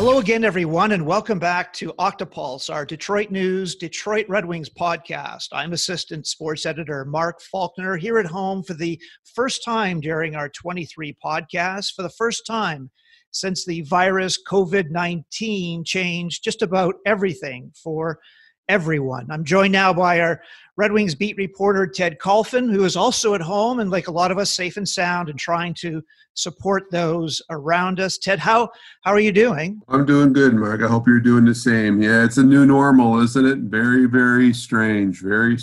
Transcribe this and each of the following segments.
Hello again, everyone, and welcome back to Octopulse, our Detroit News, Detroit Red Wings podcast. I'm Assistant Sports Editor Mark Falkner here at home for the first time during our 23 podcast, for the first time since the virus COVID 19 changed just about everything for everyone. I'm joined now by our Red Wings beat reporter Ted Kulfan, who is also at home and, like a lot of us, safe and sound and trying to support those around us. Ted, how how are you doing? I'm doing good, Mark. I hope you're doing the same. Yeah, it's a new normal, isn't it? Very, very strange. Very.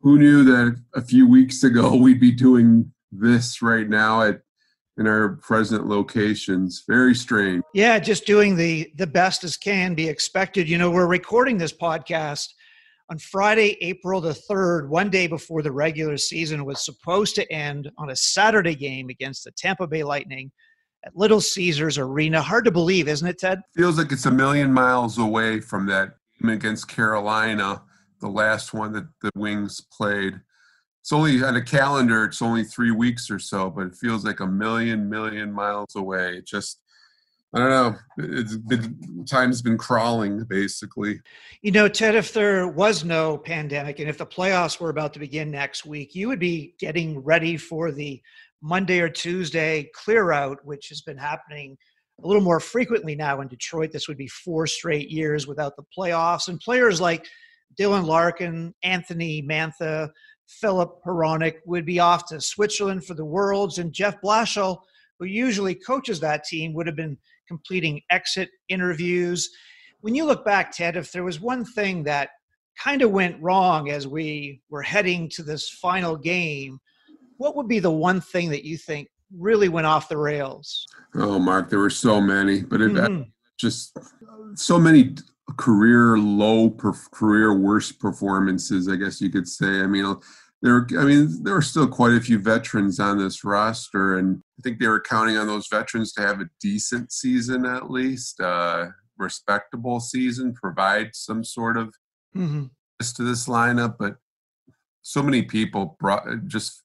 Who knew that a few weeks ago we'd be doing this right now at in our present locations. Very strange. Yeah, just doing the the best as can be expected. You know, we're recording this podcast on Friday, April the 3rd, one day before the regular season was supposed to end on a Saturday game against the Tampa Bay Lightning at Little Caesars Arena. Hard to believe, isn't it, Ted? Feels like it's a million miles away from that game against Carolina, the last one that the Wings played it's only on a calendar it's only three weeks or so but it feels like a million million miles away. It just i don't know it's been time's been crawling basically. You know ted if there was no pandemic and if the playoffs were about to begin next week you would be getting ready for the monday or tuesday clear out which has been happening a little more frequently now in detroit. This would be four straight years without the playoffs. And players like dylan larkin anthony mantha Filip Hronek would be off to Switzerland for the Worlds, and Jeff Blashill, who usually coaches that team, would have been completing exit interviews. When you look back, Ted, if there was one thing that kind of went wrong as we were heading to this final game, what would be the one thing that you think really went off the rails? Oh, Mark, there were so many, but it mm-hmm. just so many career low, per, career worst performances. I guess you could say. I mean, there I mean there were still quite a few veterans on this roster, and I think they were counting on those veterans to have a decent season at least, uh, respectable season, provide some sort of mm-hmm. to this lineup. But so many people brought just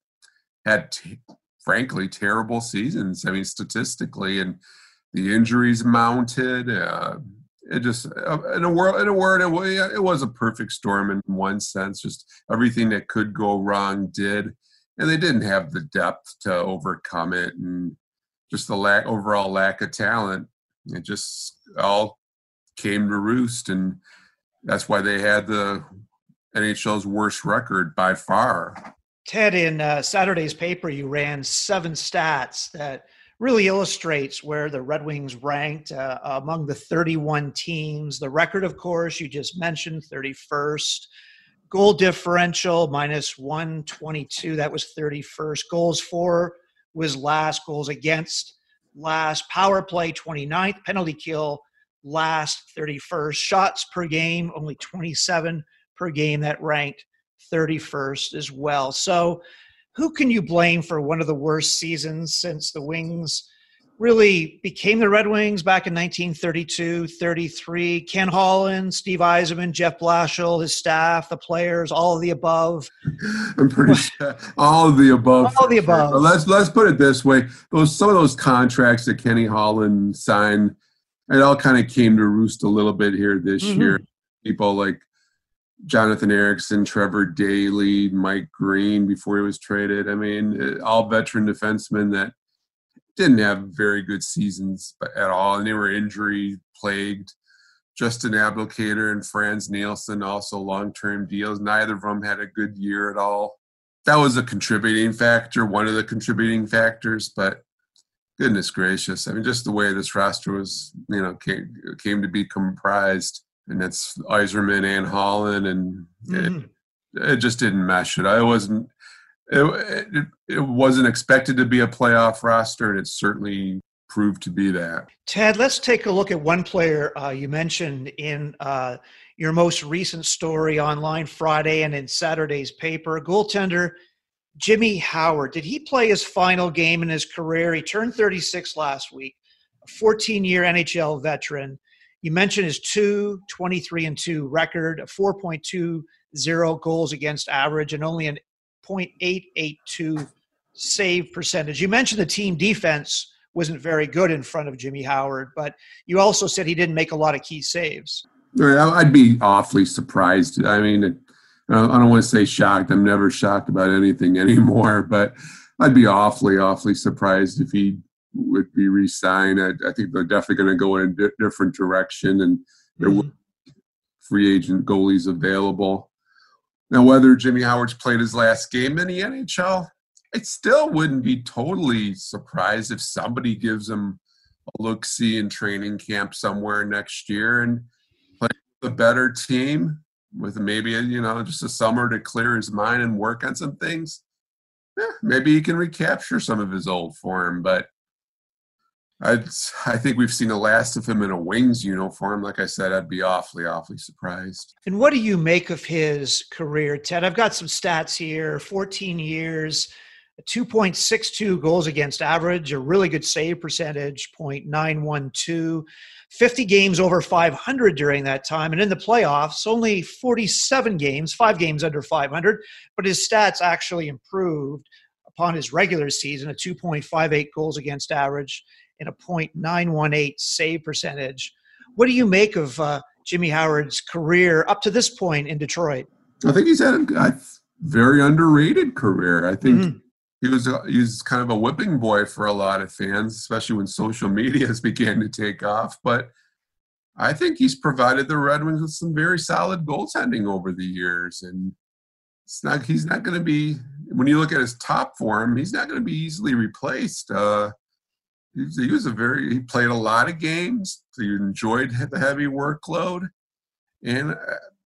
had t- frankly terrible seasons. I mean, statistically, and the injuries mounted. Uh, it just uh, in a world in a word it, it was a perfect storm in one sense just everything that could go wrong did and they didn't have the depth to overcome it and just the lack overall lack of talent it just all came to roost and that's why they had the NHL's worst record by far. Ted, in uh, Saturday's paper, you ran seven stats that really illustrates where the Red Wings ranked uh, among the 31 teams. The record, of course, you just mentioned, 31st. Goal differential minus 122, that was 31st. Goals for was last. Goals against last. Power play 29th. Penalty kill last 31st. Shots per game, only 27 per game. That ranked 31st as well. So who can you blame for one of the worst seasons since the Wings really became the Red Wings back in 1932, 33? Ken Holland, Steve Yzerman, Jeff Blashill, his staff, the players, all of the above. I'm pretty sure all of the above. All of the above. Sure. Let's let's put it this way: those some of those contracts that Kenny Holland signed, it all kind of came to roost a little bit here this mm-hmm. year. People like Jonathan Ericsson, Trevor Daley, Mike Green before he was traded. I mean, uh, all veteran defensemen that didn't have very good seasons at all, and they were injury plagued. Justin Abdelkader and Frans Nielsen also long-term deals. Neither of them had a good year at all. That was a contributing factor, one of the contributing factors. But goodness gracious, I mean, just the way this roster was, you know, came, came to be comprised and that's Yzerman and Holland, and mm-hmm. it, it, just didn't mesh. It I wasn't. It, it, it wasn't expected to be a playoff roster, and it certainly proved to be that. Ted, let's take a look at one player uh, you mentioned in uh, your most recent story online Friday and in Saturday's paper. Goaltender Jimmy Howard. Did he play his final game in his career? He turned 36 last week, a 14 year NHL veteran. You mentioned his 2 23 and 2 record, a 4.20 goals against average, and only an 0.882 save percentage. You mentioned the team defense wasn't very good in front of Jimmy Howard, but you also said he didn't make a lot of key saves. I'd be awfully surprised. I mean, I don't want to say shocked. I'm never shocked about anything anymore, but I'd be awfully, awfully surprised if he would be re-signed. I, I think they're definitely going to go in a di- different direction, and there mm-hmm. will free agent goalies available. Now, whether Jimmy Howard's played his last game in the NHL, I still wouldn't be totally surprised if somebody gives him a look see in training camp somewhere next year and play a better team with maybe a, you know just a summer to clear his mind and work on some things. Yeah, maybe he can recapture some of his old form, but I I think we've seen the last of him in a Wings uniform. Like I said, I'd be awfully awfully surprised. And what do you make of his career, Ted? I've got some stats here: 14 years, 2.62 goals against average, a really good save percentage, 0.912. 50 games over 500 during that time. And in the playoffs, only 47 games, five games under 500, but his stats actually improved upon his regular season, a 2.58 goals against average and a .918 save percentage. What do you make of uh, Jimmy Howard's career up to this point in Detroit? I think he's had a, very underrated career. I think mm-hmm. he was a, he was kind of a whipping boy for a lot of fans, especially when social media has began to take off. But I think he's provided the Red Wings with some very solid goaltending over the years, and it's not he's not going to be when you look at his top form, he's not going to be easily replaced. Uh, he was a very he played a lot of games. He enjoyed the heavy workload, and uh,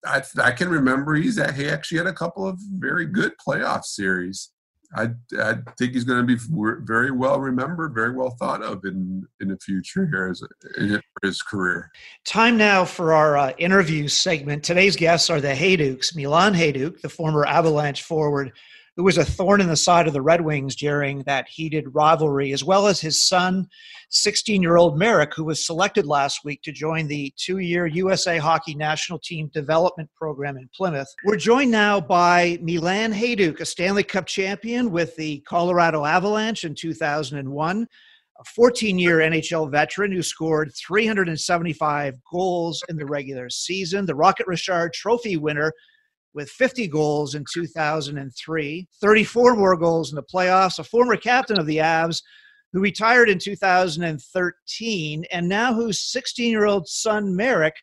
I, I can remember he's at, he actually had a couple of very good playoff series. I, I think he's going to be very well remembered, very well thought of in in the future here as in his career. Time now for our uh, interview segment. Today's guests are the Hejduk's, Milan Hejduk, the former Avalanche forward who was a thorn in the side of the Red Wings during that heated rivalry, as well as his son, 16 year old Marek, who was selected last week to join the two year USA Hockey National Team Development Program in Plymouth. We're joined now by Milan Hejduk, a Stanley Cup champion with the Colorado Avalanche in 2001 a 14 year NHL veteran who scored 375 goals in the regular season, the Rocket Richard Trophy winner with 50 goals in 2003, 34 more goals in the playoffs, a former captain of the Avs who retired in 2013, and now whose 16 year old son, Marek,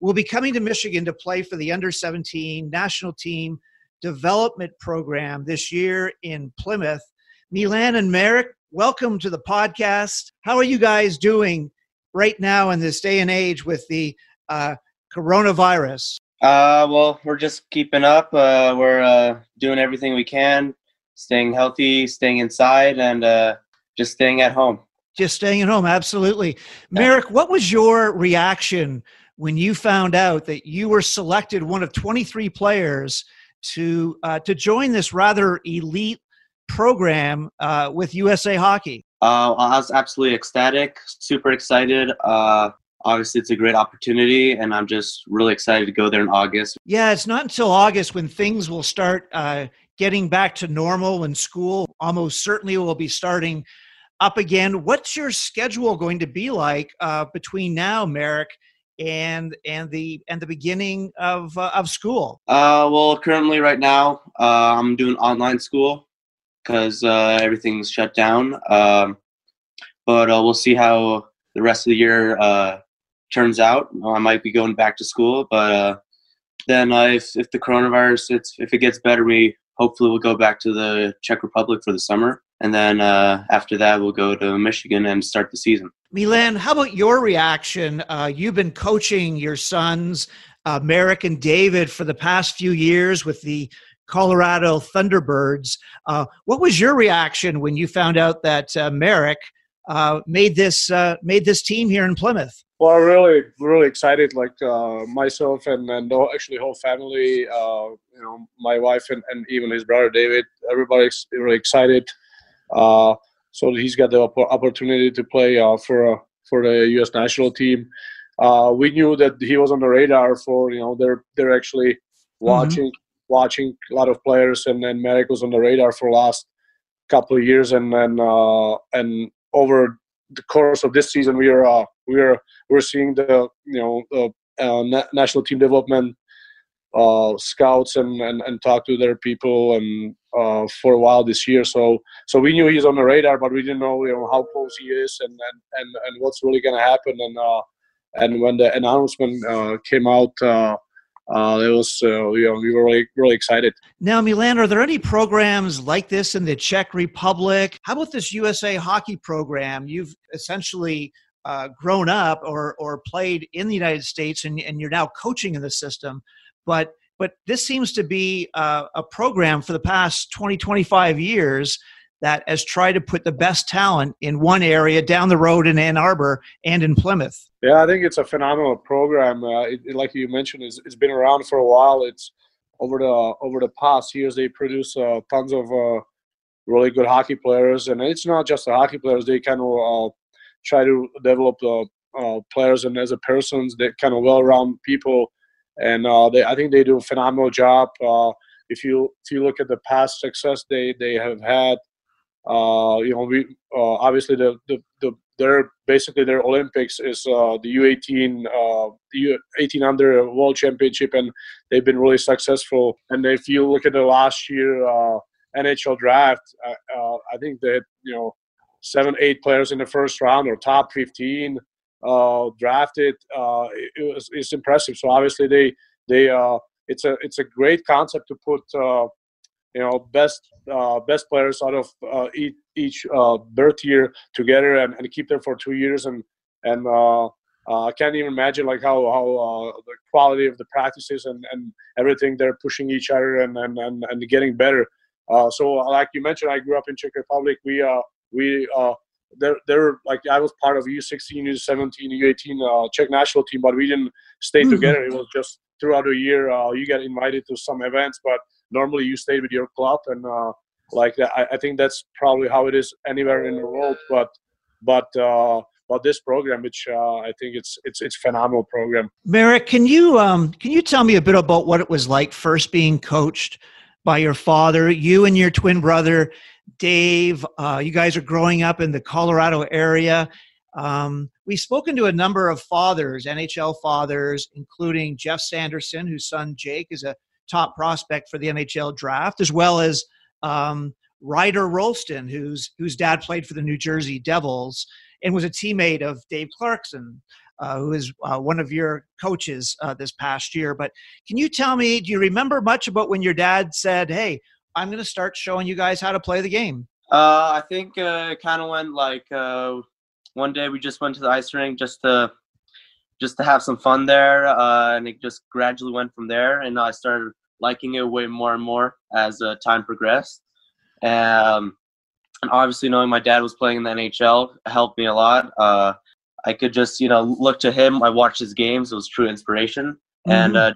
will be coming to Michigan to play for the under 17 national team development program this year in Plymouth. Milan and Marek, welcome to the podcast. How are you guys doing right now in this day and age with the uh, coronavirus? Uh, well, we're just keeping up. Uh, we're uh, doing everything we can, staying healthy, staying inside, and uh, just staying at home. Just staying at home, absolutely. Marek, what was your reaction when you found out that you were selected one of 23 players to uh, to join this rather elite program uh, with USA Hockey? Uh, I was absolutely ecstatic, super excited. Uh, obviously it's a great opportunity and i'm just really excited to go there in august. Yeah it's not until august when things will start uh, getting back to normal and school almost certainly will be starting up again. What's your schedule going to be like uh, between now marek and and the and the beginning of uh, of school? Uh, well currently right now uh, i'm doing online school because uh, everything's shut down um, but we'll see how the rest of the year turns out. I might be going back to school, but uh, then uh, if if the coronavirus it's if it gets better, we hopefully will go back to the Czech Republic for the summer, and then uh, after that we'll go to Michigan and start the season. Milan, how about your reaction? Uh, you've been coaching your sons, uh, Marek and David, for the past few years with the Colorado Thunderbirds. Uh, what was your reaction when you found out that Marek uh, made this uh, made this team here in Plymouth? Well, I'm really, really excited. Like uh, myself and and actually whole family. Uh, you know, my wife and, and even his brother David. Everybody's really excited. Uh, so he's got the opportunity to play uh, for uh, for the U.S. national team. Uh, we knew that he was on the radar for you know they're they're actually mm-hmm. watching mm-hmm. watching a lot of players, and then Marek was on the radar for last couple of years, and then and over the course of this season, we are uh, we are we're seeing the you know uh, uh, national team development uh, scouts and, and and talk to their people and uh, for a while this year. So so we knew he's on the radar, but we didn't know you know how close he is and and and, and what's really going to happen. And uh, and when the announcement uh, came out. Uh, uh, it was uh, you know, we were really really excited. Now, Milan, are there any programs like this in the Czech Republic? How about this USA hockey program? You've essentially uh, grown up or or played in the United States, and, and you're now coaching in the system. But but this seems to be a, a program for the past 20, 25 years that has tried to put the best talent in one area down the road in Ann Arbor and in Plymouth. Yeah, I think it's a phenomenal program. Uh, it, it, like you mentioned, it's, it's been around for a while. It's over the over the past years they produce uh, tons of uh, really good hockey players, and it's not just the hockey players. They kind of uh, try to develop the uh, players and as a persons, they kind of well-rounded people, and uh, they, I think they do a phenomenal job. if you if you look at the past success they they have had uh, you know, we uh, obviously the, the, the their basically their Olympics is uh, the U18 uh, the U18 under World Championship, and they've been really successful. And if you look at the last year uh, NHL draft, uh, uh, I think they you know seven eight players in the first round or top 15 uh, drafted. Uh, it, was it's impressive. So obviously they they uh, it's a it's a great concept to put uh, you know best uh, best players out of uh, each, each uh, birth year together and, and keep them for two years and and uh, uh, I can't even imagine like how how uh, the quality of the practices and, and everything they're pushing each other and and, and, and getting better. so like you mentioned, I grew up in Czech Republic. We we they're, they're like I was part of U16, U17, U18 Czech national team, but we didn't stay mm-hmm. together. It was just throughout the year you get invited to some events, but normally you stay with your club and uh, like I, I, think that's probably how it is anywhere in the world but but uh, but this program which uh, i think it's it's it's phenomenal program. Marek, can you um can you tell me a bit about what it was like first being coached by your father you and your twin brother dave? Uh, you guys are growing up in the colorado area. Um, we've spoken to a number of fathers nhl fathers including jeff sanderson whose son jake is a top prospect for the NHL draft, as well as um, Ryder Rolston, whose whose dad played for the New Jersey Devils and was a teammate of Dave Clarkson, uh, who is uh, one of your coaches uh, this past year. But can you tell me, do you remember much about when your dad said, "Hey, I'm going to start showing you guys how to play the game"? Uh, I think uh, it kind of went like uh, one day we just went to the ice rink just to just to have some fun there, and it just gradually went from there. And I started liking it way more and more as uh, time progressed. Um, and obviously, knowing my dad was playing in the NHL helped me a lot. Uh, I could just, you know, look to him. I watched his games; it was true inspiration, mm-hmm. and uh,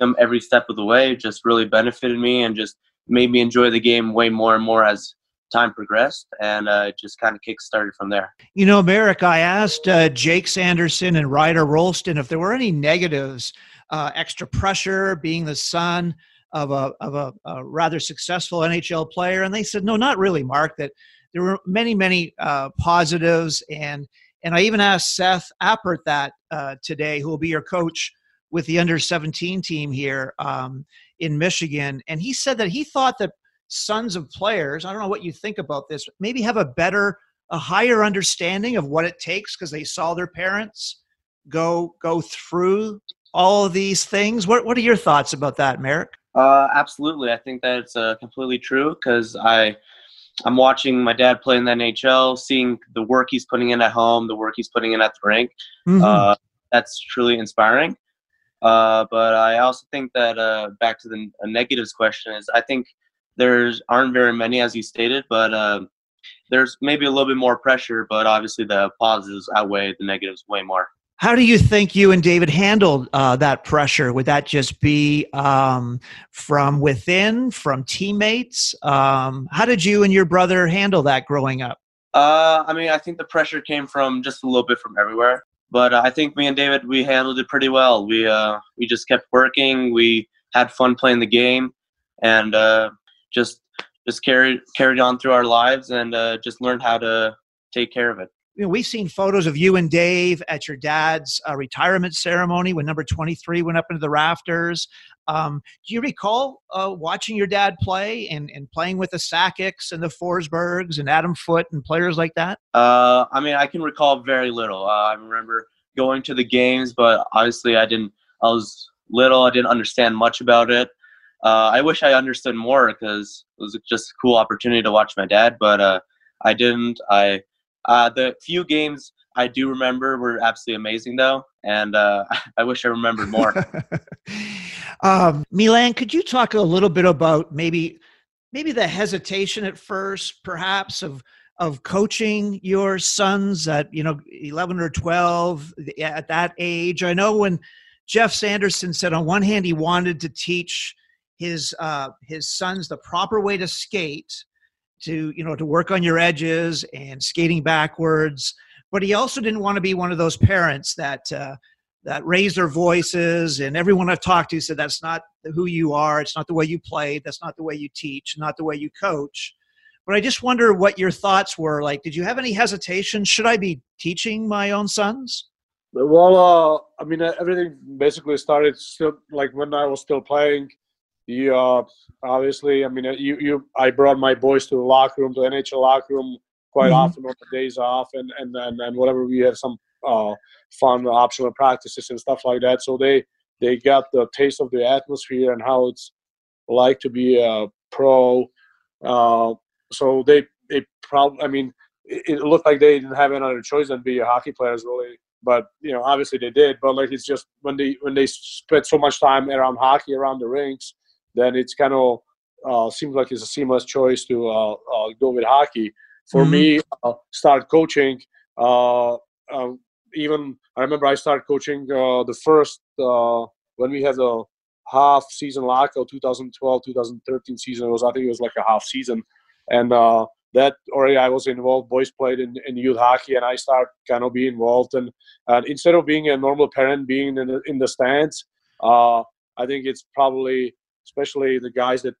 him every step of the way just really benefited me and just made me enjoy the game way more and more as time progressed and uh, it just kind of kick started from there. You know, Marek, I asked uh, Jake Sanderson and Ryder Rolston if there were any negatives uh, extra pressure, being the son of a of a, a, rather successful NHL player, and they said, no, not really, Mark. That there were many many uh, positives, and and I even asked Seth Appert that uh, today, who will be your coach with the under 17 team here um, in Michigan, and he said that he thought that sons of players, I don't know what you think about this, maybe have a better a higher understanding of what it takes because they saw their parents go go through all of these things. What What are your thoughts about that, Marek? Uh, absolutely, I think that's uh, completely true because I I'm watching my dad play in the NHL, seeing the work he's putting in at home, the work he's putting in at the rink. Mm-hmm. Uh, that's truly inspiring. Uh, but I also think that uh, back to the negatives question is I think there's aren't very many as you stated, but uh, there's maybe a little bit more pressure. But obviously the positives outweigh the negatives way more. How do you think you and David handled uh, that pressure? Would that just be um, from within, from teammates? Um, how did you and your brother handle that growing up? Uh, I mean, I think the pressure came from just a little bit from everywhere. But uh, I think me and David, we handled it pretty well. We uh, we just kept working. We had fun playing the game, and uh, just just carried carried on through our lives, and just learned how to take care of it. You know, we've seen photos of you and Dave at your dad's uh, retirement ceremony when number 23 went up into the rafters. Um, do you recall uh, watching your dad play and, and playing with the Sakic's and the Forsbergs and Adam Foote and players like that? Uh, I mean, I can recall very little. Uh, I remember going to the games, but obviously I didn't. I was little. I didn't understand much about it. Uh, I wish I understood more because it was just a cool opportunity to watch my dad, but uh, I didn't. I uh, the few games I do remember were absolutely amazing, though, and uh, I wish I remembered more. um, Milan, could you talk a little bit about maybe maybe the hesitation at first, perhaps of of coaching your sons at you know 11 or 12 at that age? I know when Jeff Sanderson said on one hand he wanted to teach his uh, his sons the proper way to skate to you know to work on your edges and skating backwards but he also didn't want to be one of those parents that uh, that raise their voices and everyone i've talked to said that's not who you are. It's not the way you play. That's not the way you teach. Not the way you coach. But i just wonder what your thoughts were like did you have any hesitation? Should i be teaching my own sons? Well uh, i mean everything basically started still like when i was still playing you uh, obviously, I mean, you you I brought my boys to the locker room, to the NHL locker room quite mm-hmm. often on the days off, and and and, and whatever we have some uh, fun optional practices and stuff like that. So they they got the taste of the atmosphere and how it's like to be a pro. Uh, so they they probably, I mean, it, it looked like they didn't have any other choice than be a hockey players really but you know obviously they did but like it's just when they when they spent so much time around hockey around the rinks then it's kind of uh, seems like it's a seamless choice to uh, uh, go with hockey. For mm-hmm. me, uh, start coaching. Uh, um, even I remember I started coaching uh, the first when we had a half season lockout, 2012, 2013 season. It was I think it was like a half season, and that already I was involved. Boys played in, in youth hockey, and I started kind of being involved. And, and instead of being a normal parent, being in the, in the stands, uh, I think it's probably especially the guys that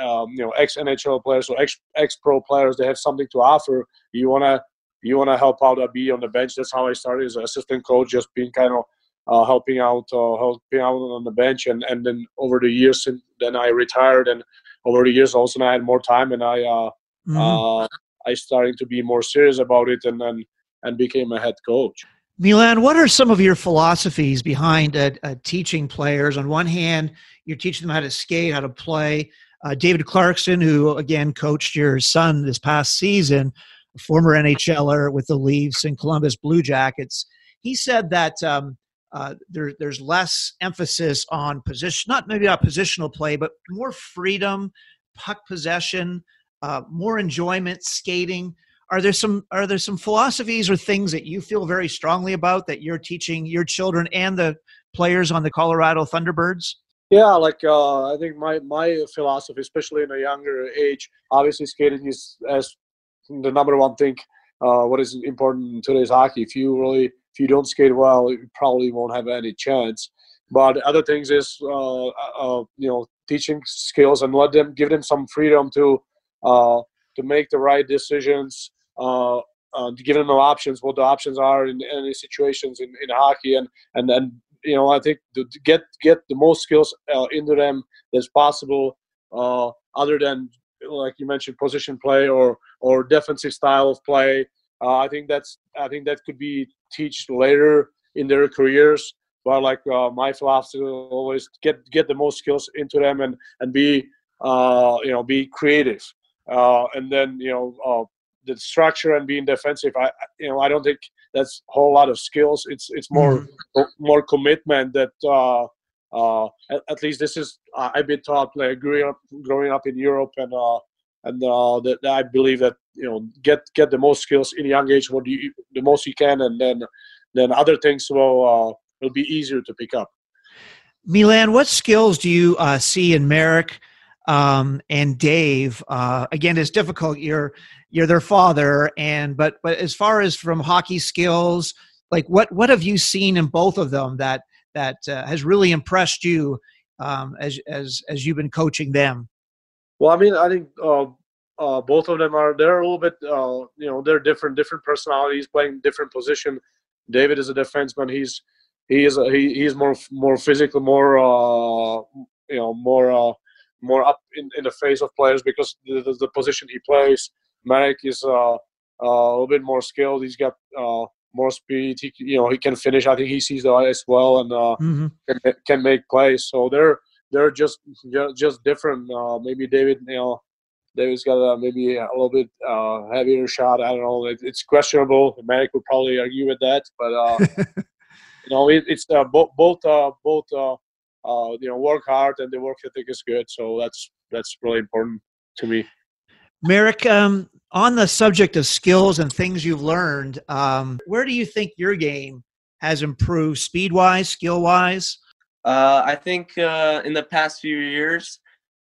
um, you know ex NHL players or ex ex pro players that have something to offer. You wanna you wanna help out or be on the bench. That's how I started as an assistant coach, just being kind of uh, helping out, uh, helping out on the bench, and and then over the years, and then I retired, and over the years also I had more time, and I uh, mm-hmm. uh, I started to be more serious about it, and then and became a head coach. Milan, what are some of your philosophies behind uh, uh, teaching players? On one hand, you're teaching them how to skate, how to play. Uh, David Clarkson, who again coached your son this past season, a former NHLer with the Leafs and Columbus Blue Jackets, he said that um, uh, there, there's less emphasis on position, not maybe not positional play, but more freedom, puck possession, uh, more enjoyment, skating are there some are there some philosophies or things that you feel very strongly about that you're teaching your children and the players on the Colorado Thunderbirds? Yeah, like uh, I think my my philosophy, especially in a younger age, obviously skating is as the number one thing. Uh, what is important in today's hockey? If you really if you don't skate well, you probably won't have any chance. But other things is uh, uh, you know teaching skills and let them give them some freedom to uh, to make the right decisions uh, uh, giving them options, what the options are in any situations in, in hockey, and and then you know I think to, get get the most skills uh, into them as possible, uh, other than like you mentioned position play or or defensive style of play. Uh, I think that's I think that could be teach later in their careers. But like uh, my philosophy always get get the most skills into them and and be uh, you know be creative. Uh, and then you know the structure and being defensive. I you know I don't think that's a whole lot of skills. It's it's more mm-hmm. more commitment that. Uh, uh, at, at, least this is uh, I've been taught like growing up growing up in Europe and uh, and uh, that, I believe that you know get get the most skills in a young age what you the most you can and then then other things will uh, will be easier to pick up. Milan, what skills do you uh, see in Marek um, and Dave. Uh, again, it's difficult. You're you're their father, and but but as far as from hockey skills, like what what have you seen in both of them that that uh, has really impressed you um, as as as you've been coaching them? Well, I mean, I think uh, uh, both of them are they're a little bit uh, you know they're different different personalities playing different position. David is a defenseman. He's he is a, he, he's more more physical, more uh, you know more uh, more up in, in the face of players because the, the, the position he plays. Marek is uh, uh, a little bit more skilled. He's got uh, more speed. He you know he can finish. I think he sees the as well and uh, mm-hmm. can, can make plays. So they're they're just just different. Uh, maybe David, you know, David's got a, maybe a little bit uh, heavier shot. I don't know. It, it's questionable. Marek would probably argue with that, but uh, you know, it, it's uh, both both uh, both uh, you know work hard and the work ethic is good. So that's that's really important to me. Marek, um, on the subject of skills and things you've learned, um, where do you think your game has improved speed wise, skill wise? Uh, I think uh, in the past few years,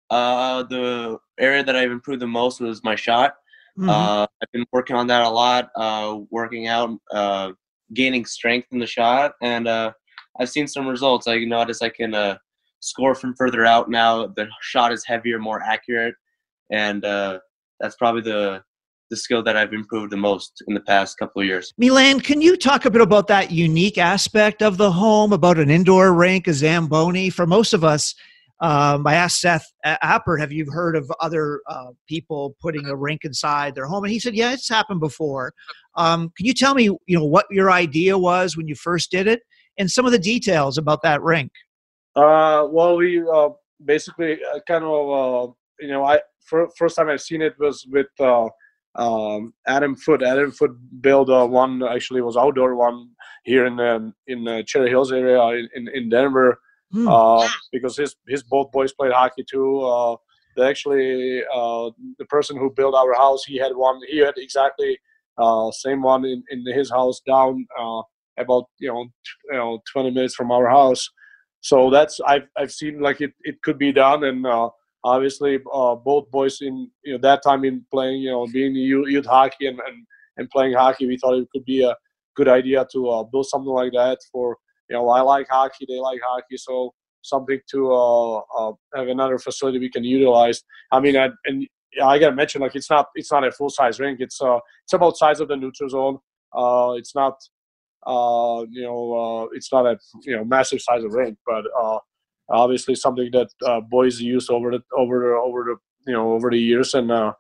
uh, the area that I've improved the most was my shot. Mm-hmm. Uh, I've been working on that a lot, uh, working out, uh, gaining strength in the shot, and I've seen some results. I notice I can score from further out now. The shot is heavier, more accurate, and that's probably the the skill that I've improved the most in the past couple of years. Milan, can you talk a bit about that unique aspect of the home, about an indoor rink, a Zamboni? For most of us, um, I asked Seth Appert, have you heard of other uh, people putting a rink inside their home? And he said, yeah, it's happened before. Um, can you tell me, you know, what your idea was when you first did it and some of the details about that rink? Uh, well, we uh, basically uh, kind of, uh, you know, I first time I've seen it was with uh, um, Adam Foote. Adam Foote built uh, one actually was outdoor one here in um, in uh, Cherry Hills area in in Denver hmm. uh, because his his both boys played hockey too. Uh, they actually uh, the person who built our house he had one he had exactly uh, same one in, in his house down uh, about you know you know 20 minutes from our house. So that's I've I've seen like it, it could be done and uh, obviously uh, both boys in you know that time in playing you know being youth, youth hockey and, and, and playing hockey we thought it could be a good idea to uh, build something like that for you know I like hockey they like hockey so something to uh, uh have another facility we can utilize I mean I, and I gotta mention like it's not it's not a full size rink it's uh it's about size of the neutral zone uh it's not uh you know uh it's not a you know massive size of rink but uh obviously something that uh, boys use over the over the over the you know over the years and uh,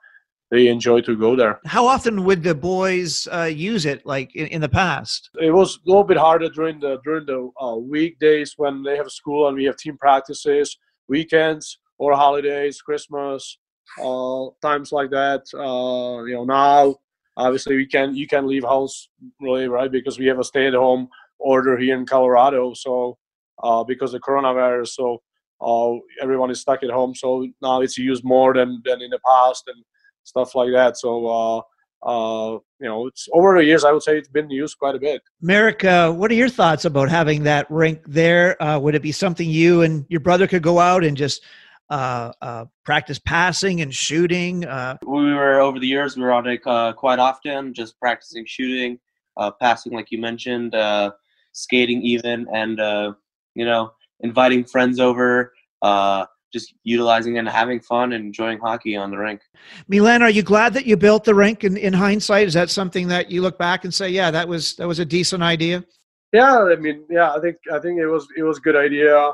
they enjoy to go there. How often would the boys uh, use it? Like in, in, the past, it was a little bit harder during the during the uh, weekdays when they have school and we have team practices, weekends or holidays, Christmas, uh, times like that. Uh, you know now, obviously we can you can leave house really right because we have a stay at home order here in Colorado, so uh, because of coronavirus. So uh, everyone is stuck at home. So now it's used more than, than in the past and stuff like that. So uh, uh, you know, it's over the years. I would say it's been used quite a bit. Marek, uh, what are your thoughts about having that rink there? Uh, would it be something you and your brother could go out and just uh, uh, practice passing and shooting? Uh, we were over the years. We were on it uh, quite often, just practicing shooting, uh, passing, like you mentioned, uh, skating even, and uh, you know, inviting friends over, uh, just utilizing and having fun and enjoying hockey on the rink. Milan, are you glad that you built the rink in, in hindsight? Is that something that you look back and say, yeah, that was that was a decent idea? Yeah, I mean, yeah, I think I think it was it was a good idea.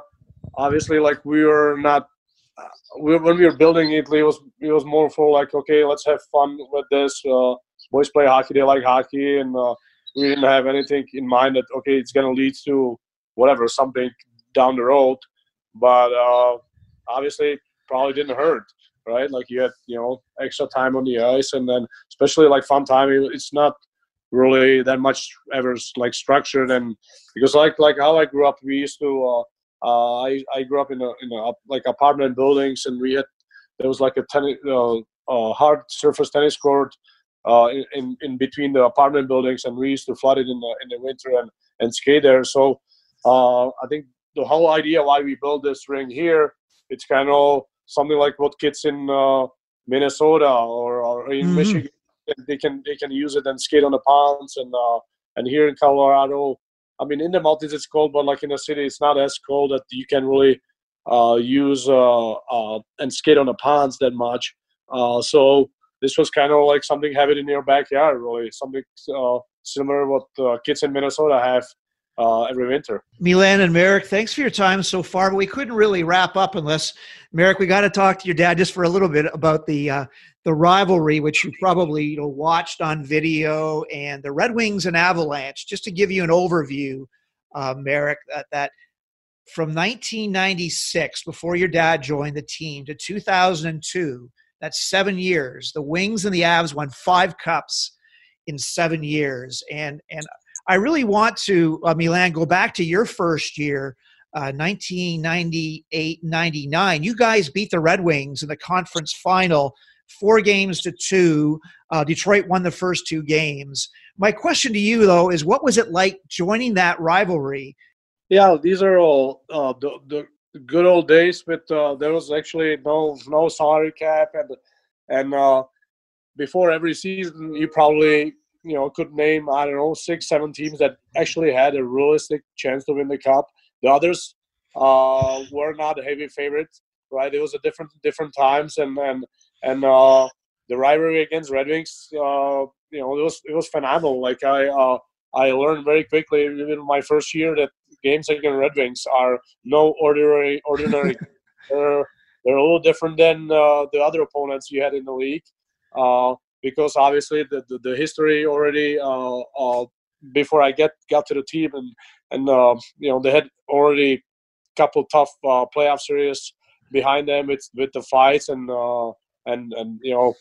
Obviously, like we were not we, when we were building it, it was it was more for like, okay, let's have fun with this. Uh, boys play hockey; they like hockey, and uh, we didn't have anything in mind that okay, it's gonna lead to whatever something down the road. But uh, obviously, probably didn't hurt, right? Like you had you know extra time on the ice, and then especially like fun time. It's not really that much ever like structured and because like like how I grew up, we used to. Uh, I I grew up in a in a like apartment buildings, and we had there was like a tennis uh, uh, hard surface tennis court uh, in, in between the apartment buildings, and we used to flood it in the in the winter and and skate there. So uh, I think the whole idea why we built this ring here, it's kind of something like what kids in uh, Minnesota or, or in mm-hmm. Michigan they can they can use it and skate on the ponds and uh, and here in Colorado, I mean in the mountains it's cold, but like in the city it's not as cold that you can really uh, use uh, uh, and skate on the ponds that much. Uh, so this was kind of like something having in your backyard, really something uh, similar what uh, kids in Minnesota have uh, every winter. Milan and Marek, thanks for your time so far. But we couldn't really wrap up unless Marek, we got to talk to your dad just for a little bit about the uh, the rivalry, which you probably you know watched on video, and the Red Wings and Avalanche. Just to give you an overview, uh, Marek, that, that from 1996, before your dad joined the team, to 2002, that's seven years. The Wings and the Avs won five cups in seven years, and and I really want to, uh, Milan, go back to your first year, uh, 1998 99. You guys beat the Red Wings in the conference final, four games to two. Uh, Detroit won the first two games. My question to you, though, is what was it like joining that rivalry? Yeah, these are all uh, the, the good old days. With uh, there was actually no no salary cap, and and uh, before every season, you probably you know could name I don't know six seven teams that actually had a realistic chance to win the cup. The others uh, were not heavy favorites, right? It was a different different times, and and and uh, the rivalry against Red Wings, uh, you know, it was it was phenomenal. Like I uh, I learned very quickly in my first year that games against Red Wings are no ordinary ordinary. they're, they're a little different than uh, the other opponents you had in the league. Uh, because obviously the, the, the history already uh, uh, before I get got to the team and and uh, you know they had already couple tough uh, playoff series behind them with with the fights and uh, and and you know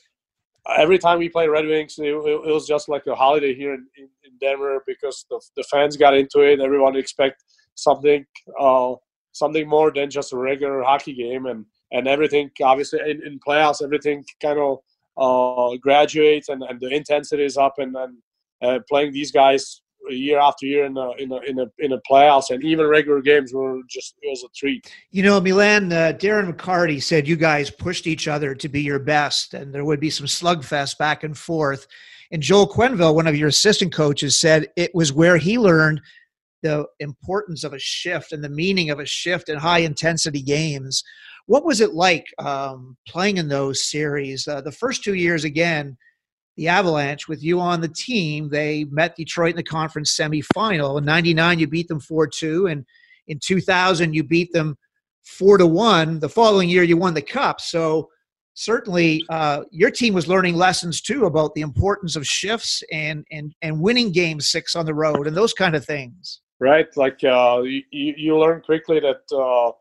every time we play Red Wings it, it was just like a holiday here in, in, in, Denver because the, the fans got into it. Everyone expect something uh, something more than just a regular hockey game and and everything obviously in, in playoffs everything kind of uh, graduates and, and the intensity is up and, and uh, playing these guys year after year in a, in a, in a, in playoffs and even regular games were just it was a treat. You know, Milan, uh, Darren McCarty said you guys pushed each other to be your best, and there would be some slugfest back and forth. And Joel Quenneville, one of your assistant coaches, said it was where he learned the importance of a shift and the meaning of a shift in high intensity games. What was it like um, playing in those series? Uh, the first two years, again, the Avalanche with you on the team, they met Detroit in the conference semifinal. In '99, you beat them four two, and in 2000, you beat them four to one. The following year, you won the cup. So certainly, uh, your team was learning lessons too about the importance of shifts and and and winning game six on the road and those kind of things. Right, like uh, you, you learn quickly that uh,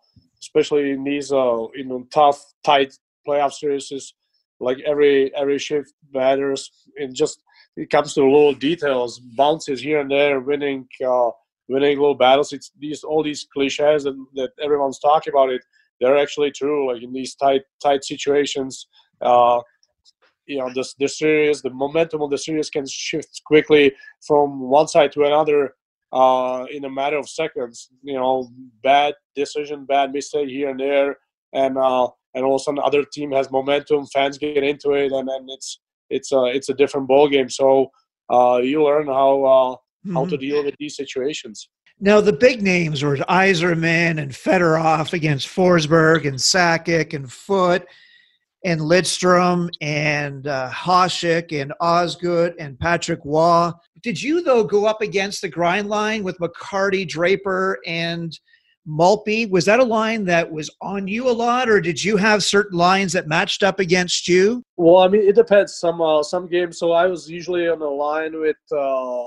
especially in these uh, you know tough, tight playoff series. Like every every shift matters. and just it comes to little details, bounces here and there, winning uh, winning little battles. It's these all these cliches that, that everyone's talking about. It they're actually true. Like in these tight tight situations. Uh, you know the, the series the momentum of the series can shift quickly from one side to another uh, in a matter of seconds. You know, bad decision, bad mistake here and there, and uh, and all of a sudden, other team has momentum. Fans get into it, and then it's it's a it's a different ball game. So uh, you learn how uh, mm-hmm. how to mm-hmm. deal with these situations. Now the big names were Yzerman and Fedorov against Forsberg and Sakic and Foote and Lidstrom and uh, Hasek and Osgood and Patrick Roy. Did you, though, go up against the grind line with McCarty, Draper, and Maltby? Was that a line that was on you a lot, or did you have certain lines that matched up against you? Well, I mean, it depends. Some uh, some games, so I was usually on the line with uh,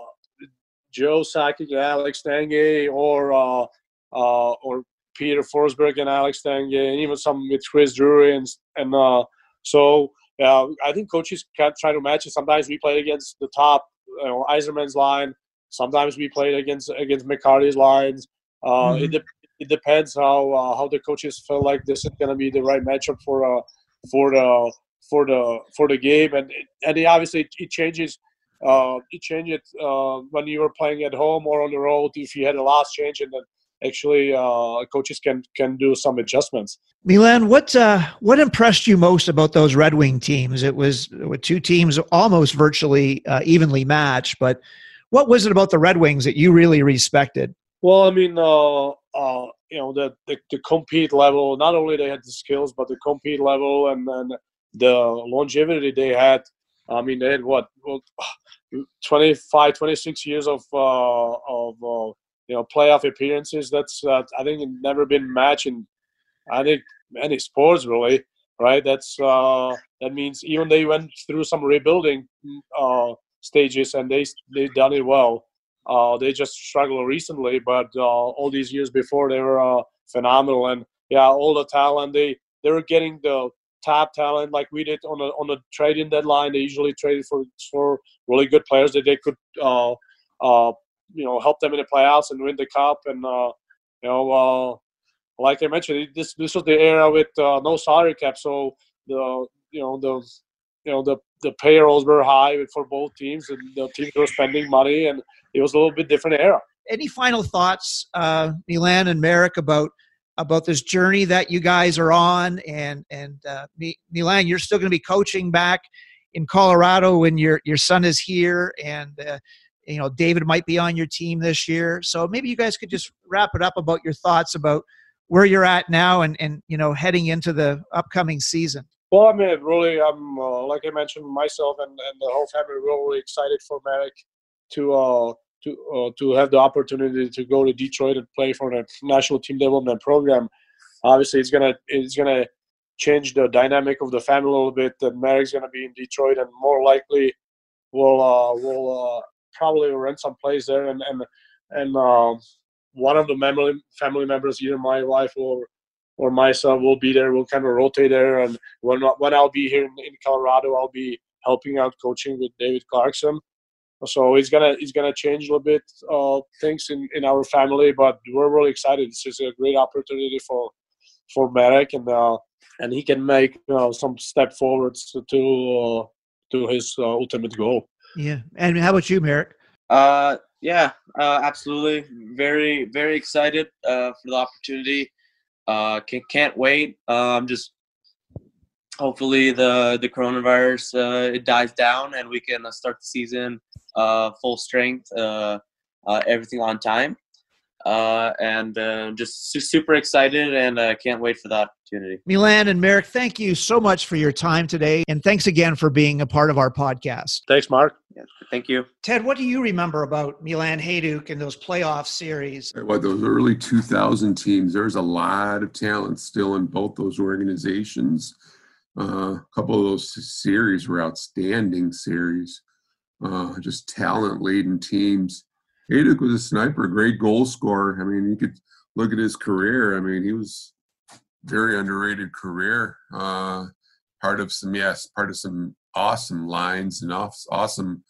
Joe Sakic and Alex Tanguay, or uh, uh, or Peter Forsberg and Alex Tanguay, and even some with Chris Drury and and uh, so uh, I think coaches can try to match it. Sometimes we play against the top, you know, Yzerman's line. Sometimes we played against against McCarty's lines. Uh, mm-hmm. it, de- it depends how uh, how the coaches feel like this is going to be the right matchup for uh, for the for the for the game, and and it obviously it changes. Uh, it changes uh, when you were playing at home or on the road. If you had a last change, and then actually uh, coaches can can do some adjustments. Milan, what uh, what impressed you most about those Red Wing teams? It was with two teams almost virtually uh, evenly matched, but what was it about the Red Wings that you really respected? Well, I mean, uh, uh, you know, the, the, the compete level. Not only they had the skills, but the compete level, and then the longevity they had. I mean, they had what, what 25, 26 years of uh, of uh, you know playoff appearances. That's uh, I think never been matched in I think any sports really. Right. That's uh, that means even they went through some rebuilding uh, stages and they they done it well. Uh, they just struggled recently, but uh, all these years before they were uh, phenomenal. And yeah, all the talent they they were getting the top talent like we did on the on the trading deadline. They usually traded for for really good players that they could uh, uh, you know help them in the playoffs and win the cup. And uh, you know, uh, like I mentioned, this this was the era with uh, no salary cap, so the you know the you know the the payrolls were high for both teams, and the teams were spending money, and it was a little bit different era. Any final thoughts, uh, Milan and Marek, about about this journey that you guys are on? And and uh, Milan, you're still going to be coaching back in Colorado when your your son is here, and uh, you know David might be on your team this year. So maybe you guys could just wrap it up about your thoughts about where you're at now and and you know heading into the upcoming season. Well, I mean, really, I'm uh, like I mentioned, myself and, and the whole family really excited for Marek to uh, to uh, to have the opportunity to go to Detroit and play for the national team development program. Obviously, it's gonna it's gonna change the dynamic of the family a little bit. That Marek's gonna be in Detroit, and more likely, we'll uh, we'll uh, probably rent some place there, and and and um, one of the family family members, either my wife or or myself will be there. We'll kind of rotate there, and when when I'll be here in, in Colorado, I'll be helping out coaching with David Clarkson. So it's gonna it's gonna change a little bit uh, things in, in our family, but we're really excited. This is a great opportunity for for Marek, and uh, and he can make uh, some step forwards to to, uh, to his uh, ultimate goal. Yeah, and how about you, Marek? Uh, yeah, uh, absolutely. Very very excited uh, for the opportunity. Uh, can, can't wait. Um, just hopefully the the coronavirus uh, it dies down and we can uh, start the season uh, full strength, uh, uh, everything on time, uh, and uh, just su- super excited and uh, can't wait for the opportunity. Milan and Marek, thank you so much for your time today, and thanks again for being a part of our podcast. Thanks, Mark. Yeah, thank you, Ted. What do you remember about Milan Hejduk and those playoff series? What those early 2000 teams? There's a lot of talent still in both those organizations. Uh, a couple of those series were outstanding series, uh, just talent laden teams. Hejduk was a sniper, great goal scorer. I mean, you could look at his career. I mean, he was very underrated career. Uh, part of some, yes, part of some awesome lines and off, awesome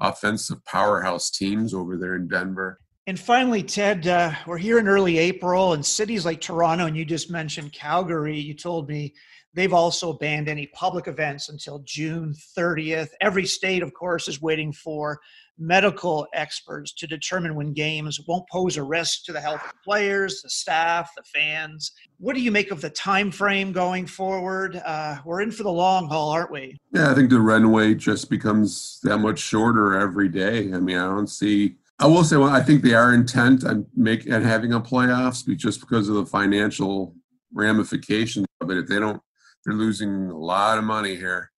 offensive powerhouse teams over there in Denver. And finally, Ted, uh, we're here in early April, and cities like Toronto, and you just mentioned Calgary. You told me They've also banned any public events until June 30th. Every state, of course, is waiting for medical experts to determine when games won't pose a risk to the health of the players, the staff, the fans. What do you make of the time frame going forward? Uh, we're in for the long haul, aren't we? Yeah, I think the runway just becomes that much shorter every day. I mean, I don't see. I will say, well, I think they are intent on make and having a playoffs, just because of the financial ramifications of it. If they don't they're losing a lot of money here.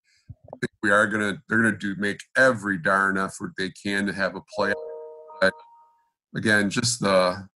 I think we are gonna they're gonna do make every darn effort they can to have a play. But again, just the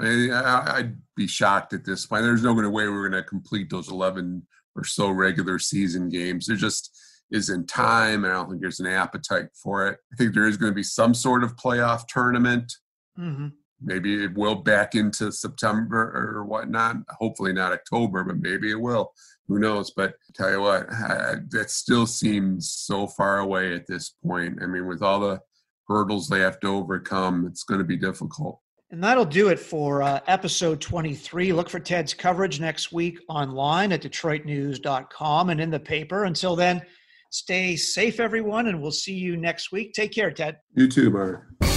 I mean, I'd be shocked at this point. There's no way we're going to complete those 11 or so regular season games. There just isn't time, and I don't think there's an appetite for it. I think there is going to be some sort of playoff tournament. Mm-hmm. Maybe it will back into September or whatnot. Hopefully not October, but maybe it will who knows? But tell you what, I, that still seems so far away at this point. I mean, with all the hurdles they have to overcome, it's going to be difficult. And that'll do it for uh, episode 23. Look for Ted's coverage next week online at DetroitNews.com and in the paper. Until then, stay safe, everyone, and we'll see you next week. Take care, Ted. You too, Mark.